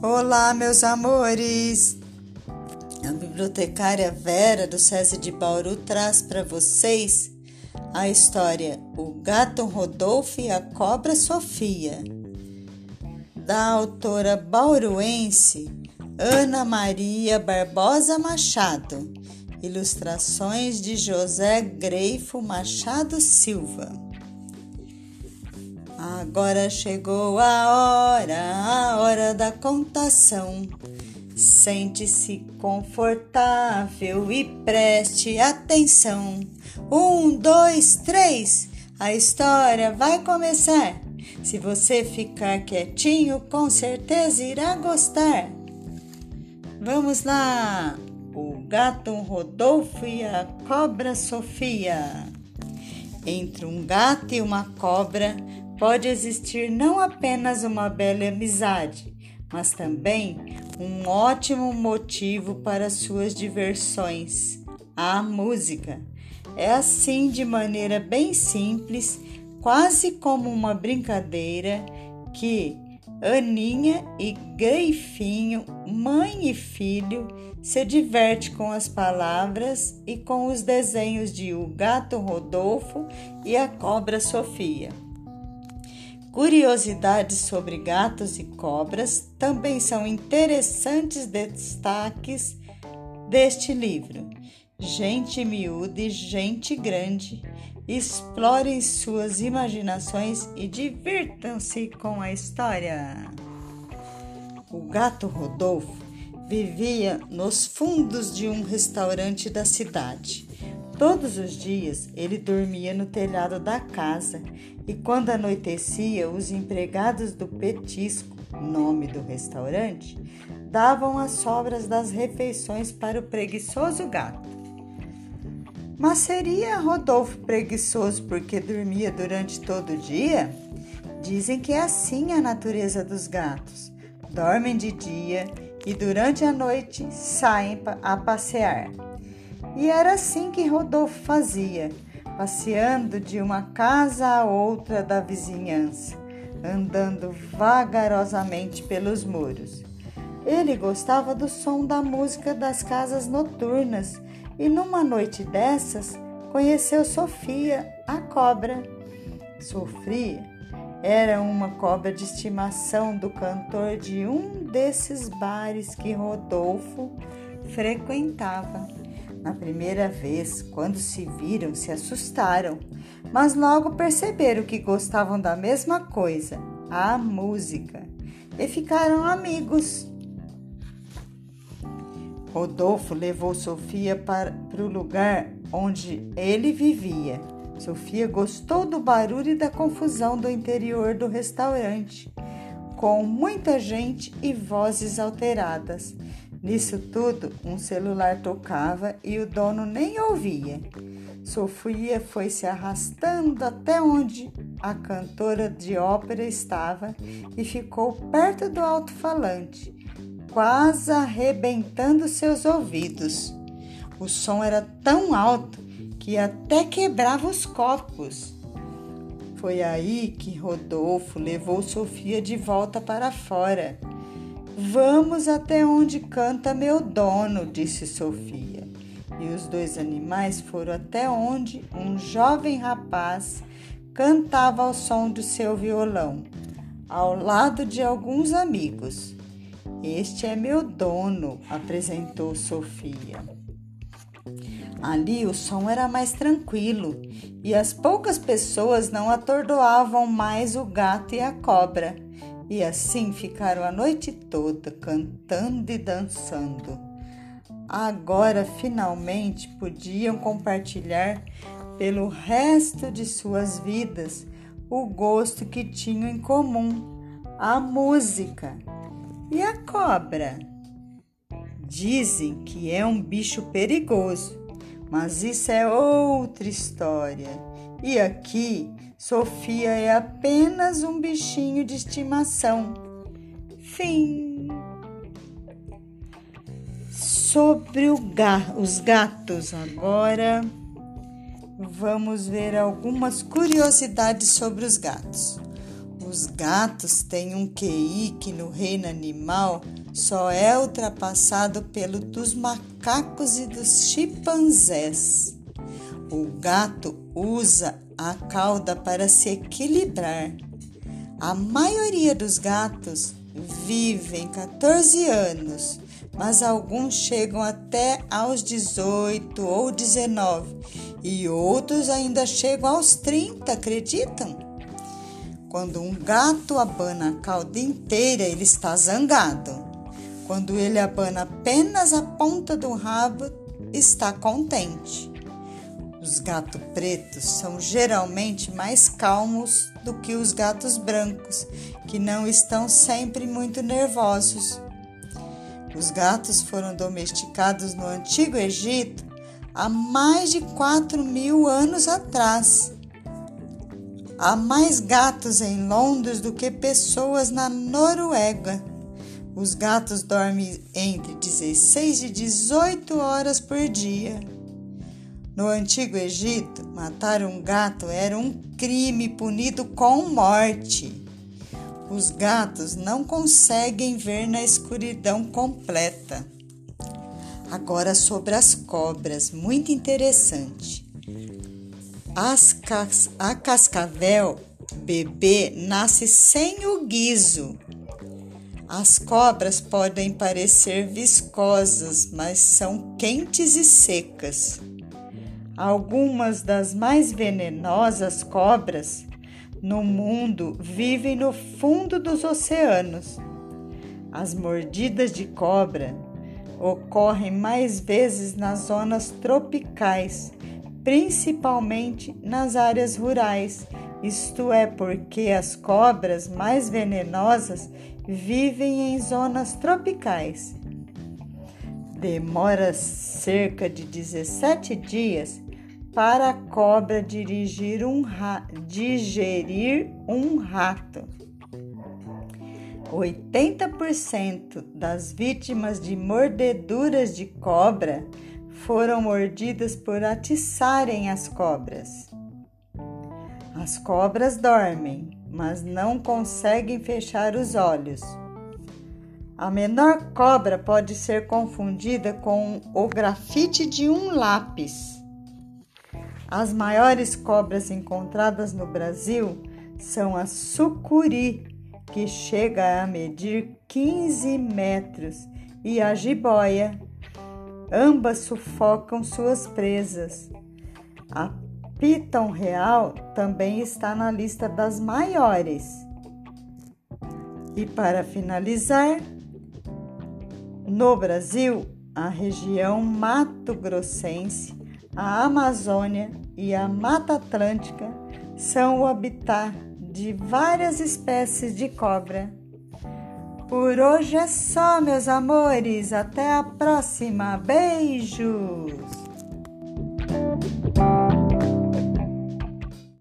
Olá, meus amores! A bibliotecária Vera do SESI de Bauru traz para vocês a história O Gato Rodolfo e a Cobra Sofia, da autora bauruense Ana Maria Barbosa Machado, ilustrações de José Greifo Machado Silva. Agora chegou a hora, a hora da contação. Sente-se confortável e preste atenção. Um, dois, três, a história vai começar. Se você ficar quietinho, com certeza irá gostar. Vamos lá! O gato Rodolfo e a cobra Sofia. Entre um gato e uma cobra pode existir não apenas uma bela amizade, mas também um ótimo motivo para suas diversões a música. É assim, de maneira bem simples, quase como uma brincadeira, que Aninha e Greifinho, mãe e filho, se diverte com as palavras e com os desenhos de O Gato Rodolfo e a Cobra Sofia. Curiosidades sobre gatos e cobras também são interessantes destaques deste livro. Gente miúda e gente grande, explorem suas imaginações e divirtam-se com a história. O gato Rodolfo vivia nos fundos de um restaurante da cidade. Todos os dias ele dormia no telhado da casa e quando anoitecia, os empregados do Petisco, nome do restaurante, davam as sobras das refeições para o preguiçoso gato. Mas seria Rodolfo preguiçoso porque dormia durante todo o dia? Dizem que é assim a natureza dos gatos. Dormem de dia e durante a noite saem a passear. E era assim que Rodolfo fazia, passeando de uma casa a outra da vizinhança, andando vagarosamente pelos muros. Ele gostava do som da música das casas noturnas e numa noite dessas conheceu Sofia, a cobra. Sofia era uma cobra de estimação do cantor de um desses bares que Rodolfo frequentava. Na primeira vez, quando se viram, se assustaram, mas logo perceberam que gostavam da mesma coisa, a música, e ficaram amigos. Rodolfo levou Sofia para, para o lugar onde ele vivia. Sofia gostou do barulho e da confusão do interior do restaurante, com muita gente e vozes alteradas. Nisso tudo, um celular tocava e o dono nem ouvia. Sofia foi se arrastando até onde a cantora de ópera estava e ficou perto do alto-falante, quase arrebentando seus ouvidos. O som era tão alto que até quebrava os copos. Foi aí que Rodolfo levou Sofia de volta para fora Vamos até onde canta meu dono, disse Sofia. E os dois animais foram até onde um jovem rapaz cantava ao som do seu violão, ao lado de alguns amigos. Este é meu dono, apresentou Sofia. Ali o som era mais tranquilo e as poucas pessoas não atordoavam mais o gato e a cobra e assim ficaram a noite toda cantando e dançando. Agora finalmente podiam compartilhar pelo resto de suas vidas o gosto que tinham em comum, a música. E a cobra? Dizem que é um bicho perigoso, mas isso é outra história. E aqui Sofia é apenas um bichinho de estimação. Fim. Sobre ga os gatos, agora vamos ver algumas curiosidades sobre os gatos. Os gatos têm um QI que no reino animal só é ultrapassado pelo dos macacos e dos chimpanzés. O gato usa a cauda para se equilibrar. A maioria dos gatos vivem 14 anos, mas alguns chegam até aos 18 ou 19 e outros ainda chegam aos 30, acreditam? Quando um gato abana a cauda inteira, ele está zangado. Quando ele abana apenas a ponta do rabo, está contente. Os gatos pretos são geralmente mais calmos do que os gatos brancos, que não estão sempre muito nervosos. Os gatos foram domesticados no Antigo Egito há mais de 4 mil anos atrás. Há mais gatos em Londres do que pessoas na Noruega. Os gatos dormem entre 16 e 18 horas por dia. No Antigo Egito, matar um gato era um crime punido com morte. Os gatos não conseguem ver na escuridão completa. Agora sobre as cobras, muito interessante. Cas a cascavel bebê nasce sem o guiso. As cobras podem parecer viscosas, mas são quentes e secas. Algumas das mais venenosas cobras no mundo vivem no fundo dos oceanos. As mordidas de cobra ocorrem mais vezes nas zonas tropicais principalmente nas áreas rurais, isto é, porque as cobras mais venenosas vivem em zonas tropicais. Demora cerca de 17 dias para a cobra dirigir um digerir um rato. 80% das vítimas de mordeduras de cobra foram mordidas por atiçarem as cobras. As cobras dormem, mas não conseguem fechar os olhos. A menor cobra pode ser confundida com o grafite de um lápis. As maiores cobras encontradas no Brasil são a sucuri, que chega a medir 15 metros, e a jiboia, Ambas sufocam suas presas. A Piton Real também está na lista das maiores. E para finalizar, no Brasil, a região Mato Grossense, a Amazônia e a Mata Atlântica são o habitat de várias espécies de cobra. Por hoje é só, meus amores. Até a próxima. Beijos!